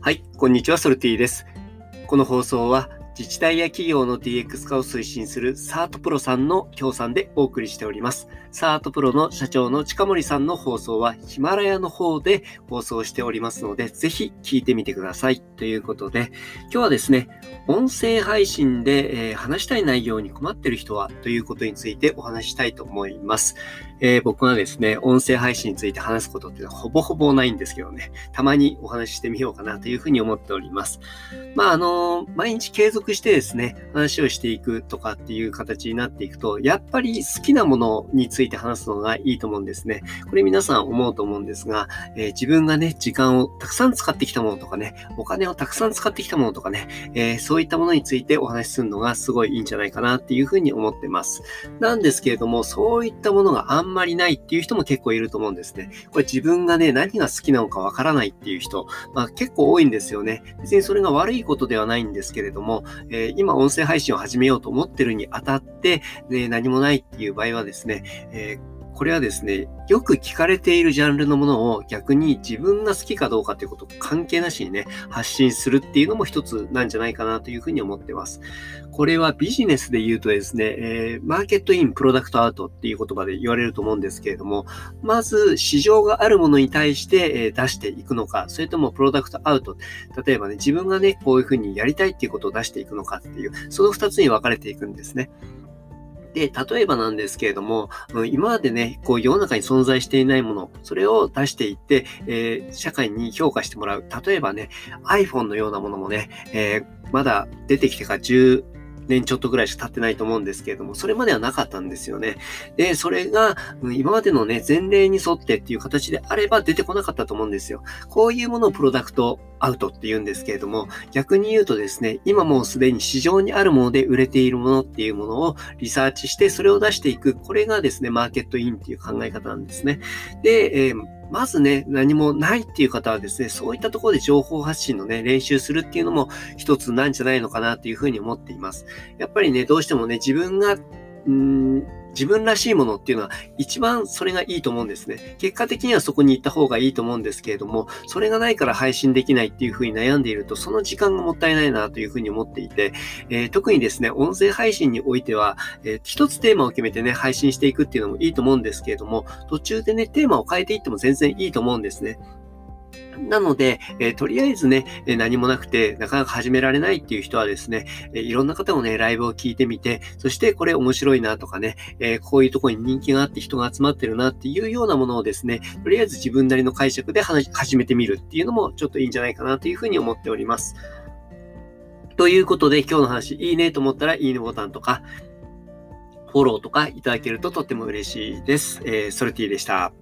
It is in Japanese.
はい、こんにちは、ソルティです。この放送は自治体や企業の DX 化を推進するサートプロさんの協賛でお送りしております。サートプロの社長の近森さんの放送はヒマラヤの方で放送しておりますので、ぜひ聞いてみてください。ということで、今日はですね、音声配信で、えー、話したい内容に困ってる人はということについてお話したいと思います。えー、僕はですね、音声配信について話すことってほぼほぼないんですけどね、たまにお話ししてみようかなというふうに思っております。まあ、あのー、毎日継続してですね、話をしていくとかっていう形になっていくと、やっぱり好きなものについて話すのがいいと思うんですね。これ皆さん思うと思うんですが、えー、自分がね、時間をたくさん使ってきたものとかね、お金をたくさん使ってきたものとかね、えー、そういったものについてお話しするのがすごいいいんじゃないかなっていうふうに思ってます。なんですけれども、そういったものがあんんまりないっていう人も結構いると思うんですね。これ自分がね、何が好きなのかわからないっていう人、まあ結構多いんですよね。別にそれが悪いことではないんですけれども、えー、今音声配信を始めようと思ってるにあたって、ね、何もないっていう場合はですね、えーこれはですね、よく聞かれているジャンルのものを逆に自分が好きかどうかということ関係なしにね、発信するっていうのも一つなんじゃないかなというふうに思ってます。これはビジネスで言うとですね、えー、マーケットイン、プロダクトアウトっていう言葉で言われると思うんですけれども、まず市場があるものに対して、出していくのか、それともプロダクトアウト、例えばね、自分がね、こういうふうにやりたいっていうことを出していくのかっていう、その二つに分かれていくんですね。で、例えばなんですけれども、今までね、こう世の中に存在していないもの、それを出していって、えー、社会に評価してもらう。例えばね、iPhone のようなものもね、えー、まだ出てきてから10、年ちょっとぐらいしか経ってないと思うんですけれども、それまではなかったんですよね。で、それが、今までのね、前例に沿ってっていう形であれば出てこなかったと思うんですよ。こういうものをプロダクトアウトって言うんですけれども、逆に言うとですね、今もうすでに市場にあるもので売れているものっていうものをリサーチして、それを出していく。これがですね、マーケットインっていう考え方なんですね。で、えーまずね、何もないっていう方はですね、そういったところで情報発信のね、練習するっていうのも一つなんじゃないのかなというふうに思っています。やっぱりね、どうしてもね、自分が、ん自分らしいものっていうのは一番それがいいと思うんですね。結果的にはそこに行った方がいいと思うんですけれども、それがないから配信できないっていうふうに悩んでいると、その時間がもったいないなというふうに思っていて、えー、特にですね、音声配信においては、えー、一つテーマを決めてね、配信していくっていうのもいいと思うんですけれども、途中でね、テーマを変えていっても全然いいと思うんですね。なので、えー、とりあえずね、えー、何もなくて、なかなか始められないっていう人はですね、えー、いろんな方のね、ライブを聞いてみて、そしてこれ面白いなとかね、えこういうとこに人気があって人が集まってるなっていうようなものをですね、とりあえず自分なりの解釈で話始めてみるっていうのもちょっといいんじゃないかなというふうに思っております。ということで、今日の話いいねと思ったらいいねボタンとか、フォローとかいただけるととっても嬉しいです。え、ソルティでした。